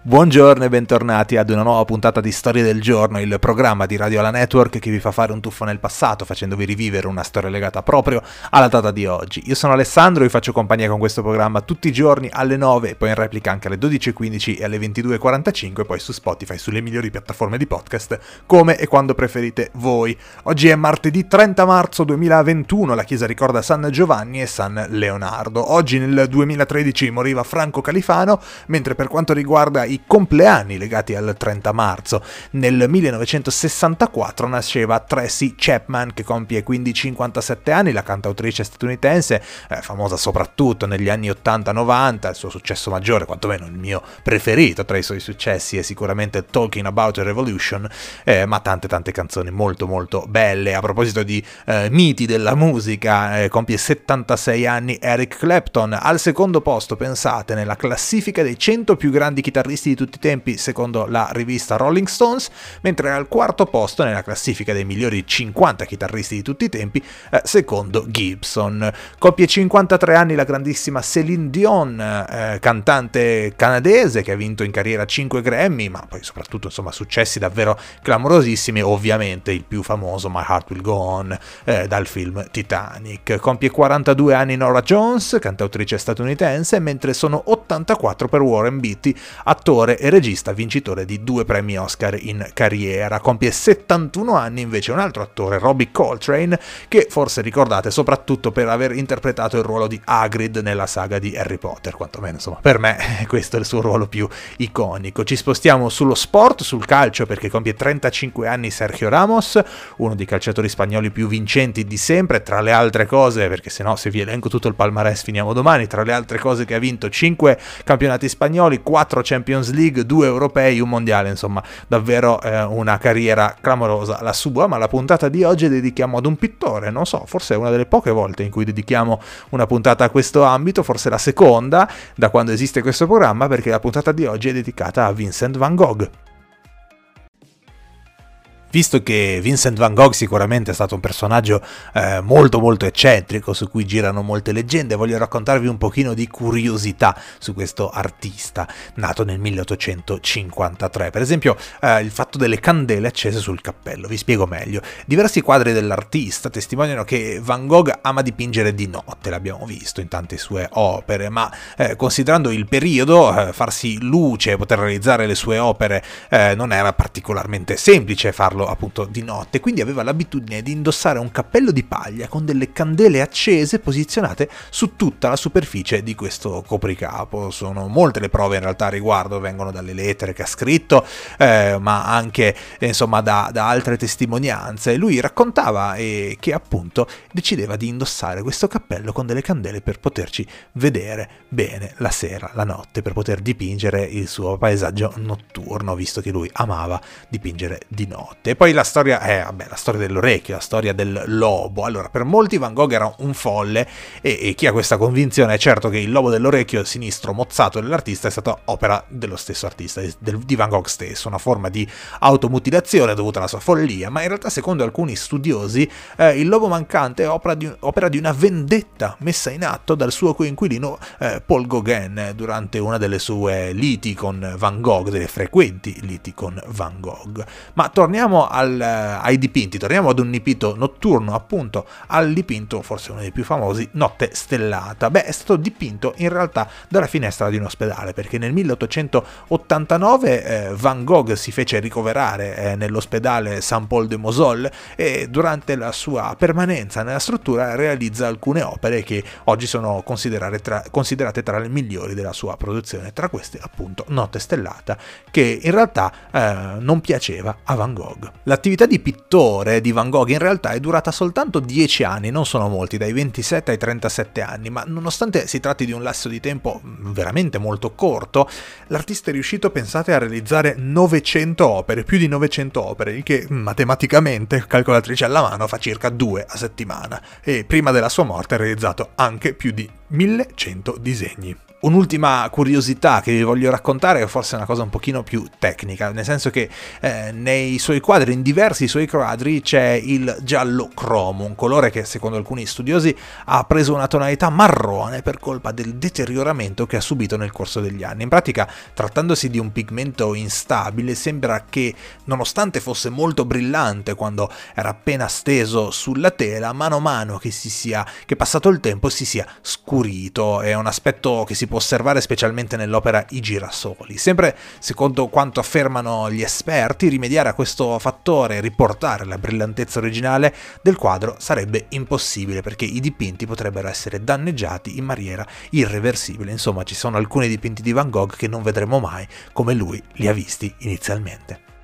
Buongiorno e bentornati ad una nuova puntata di Storie del Giorno, il programma di Radio La Network che vi fa fare un tuffo nel passato facendovi rivivere una storia legata proprio alla data di oggi. Io sono Alessandro e vi faccio compagnia con questo programma tutti i giorni alle 9, poi in replica anche alle 12.15 e alle 22.45, poi su Spotify, sulle migliori piattaforme di podcast, come e quando preferite voi. Oggi è martedì 30 marzo 2021, la chiesa ricorda San Giovanni e San Leonardo. Oggi nel 2013 moriva Franco Califano, mentre per quanto riguarda i compleanni legati al 30 marzo. Nel 1964 nasceva Tracy Chapman che compie quindi 57 anni, la cantautrice statunitense, eh, famosa soprattutto negli anni 80-90, il suo successo maggiore, quantomeno il mio preferito tra i suoi successi è sicuramente Talking About a Revolution, eh, ma tante tante canzoni molto molto belle. A proposito di eh, miti della musica, eh, compie 76 anni Eric Clapton, al secondo posto pensate nella classifica dei 100 più grandi chitarristi di tutti i tempi secondo la rivista Rolling Stones, mentre al quarto posto nella classifica dei migliori 50 chitarristi di tutti i tempi eh, secondo Gibson. Compie 53 anni la grandissima Céline Dion, eh, cantante canadese che ha vinto in carriera 5 Grammy, ma poi soprattutto insomma successi davvero clamorosissimi, ovviamente il più famoso My Heart Will Go On eh, dal film Titanic. Compie 42 anni Nora Jones, cantautrice statunitense, mentre sono 84 per Warren Beatty, attore attore e regista vincitore di due premi Oscar in carriera. Compie 71 anni invece un altro attore, Robbie Coltrane, che forse ricordate soprattutto per aver interpretato il ruolo di Hagrid nella saga di Harry Potter, quantomeno insomma per me questo è il suo ruolo più iconico. Ci spostiamo sullo sport, sul calcio perché compie 35 anni Sergio Ramos, uno dei calciatori spagnoli più vincenti di sempre, tra le altre cose, perché se no se vi elenco tutto il palmarès finiamo domani, tra le altre cose che ha vinto 5 campionati spagnoli, 4 Champions Champions League, due europei, un mondiale, insomma, davvero eh, una carriera clamorosa la sua, ma la puntata di oggi dedichiamo ad un pittore, non so, forse è una delle poche volte in cui dedichiamo una puntata a questo ambito, forse la seconda da quando esiste questo programma, perché la puntata di oggi è dedicata a Vincent van Gogh. Visto che Vincent van Gogh sicuramente è stato un personaggio eh, molto molto eccentrico su cui girano molte leggende, voglio raccontarvi un pochino di curiosità su questo artista nato nel 1853. Per esempio eh, il fatto delle candele accese sul cappello, vi spiego meglio. Diversi quadri dell'artista testimoniano che Van Gogh ama dipingere di notte, l'abbiamo visto in tante sue opere, ma eh, considerando il periodo, eh, farsi luce poter realizzare le sue opere eh, non era particolarmente semplice farlo farlo appunto di notte, quindi aveva l'abitudine di indossare un cappello di paglia con delle candele accese posizionate su tutta la superficie di questo copricapo. Sono molte le prove in realtà a riguardo, vengono dalle lettere che ha scritto, eh, ma anche insomma da, da, altre testimonianze. Lui raccontava eh, che appunto decideva di indossare questo cappello con delle candele per poterci vedere bene la sera, la notte, per poter dipingere il suo paesaggio notturno, visto che lui amava dipingere di notte. E poi la storia è, vabbè, la storia dell'orecchio, la storia del lobo. Allora, per molti Van Gogh era un folle e, e chi ha questa convinzione è certo che il lobo dell'orecchio sinistro mozzato dell'artista è stata opera dello stesso artista, del, di Van Gogh stesso, una forma di automutilazione dovuta alla sua follia, ma in realtà secondo alcuni studiosi eh, il lobo mancante è opera di, opera di, una vendetta messa in atto dal suo coinquilino eh, Paul Gauguin durante una delle sue liti con Van Gogh, delle frequenti liti con Van Gogh. Ma torniamo al, eh, ai dipinti, torniamo ad un dipinto notturno, appunto al dipinto, forse uno dei più famosi, Notte Stellata. Beh, è stato dipinto in realtà dalla finestra di un ospedale, perché nel 1889 eh, Van Gogh si fece ricoverare eh, nell'ospedale Saint Paul de Mosol e durante la sua permanenza nella struttura realizza alcune opere che oggi sono considerate tra, considerate tra le migliori della sua produzione, tra queste appunto Notte Stellata, che in realtà eh, non piaceva a Van Gogh. L'attività di pittore di Van Gogh in realtà è durata soltanto 10 anni, non sono molti, dai 27 ai 37 anni, ma nonostante si tratti di un lasso di tempo veramente molto corto, l'artista è riuscito, pensate, a realizzare 900 opere, più di 900 opere, il che matematicamente, calcolatrice alla mano, fa circa 2 a settimana, e prima della sua morte ha realizzato anche più di 1100 disegni. Un'ultima curiosità che vi voglio raccontare è forse una cosa un pochino più tecnica, nel senso che eh, nei suoi quadri, in diversi suoi quadri, c'è il giallo cromo, un colore che secondo alcuni studiosi ha preso una tonalità marrone per colpa del deterioramento che ha subito nel corso degli anni. In pratica, trattandosi di un pigmento instabile, sembra che nonostante fosse molto brillante quando era appena steso sulla tela, mano a mano che, si sia, che passato il tempo si sia scurito. È un aspetto che si può osservare specialmente nell'opera I girasoli. Sempre secondo quanto affermano gli esperti, rimediare a questo fattore e riportare la brillantezza originale del quadro sarebbe impossibile perché i dipinti potrebbero essere danneggiati in maniera irreversibile. Insomma, ci sono alcuni dipinti di Van Gogh che non vedremo mai come lui li ha visti inizialmente.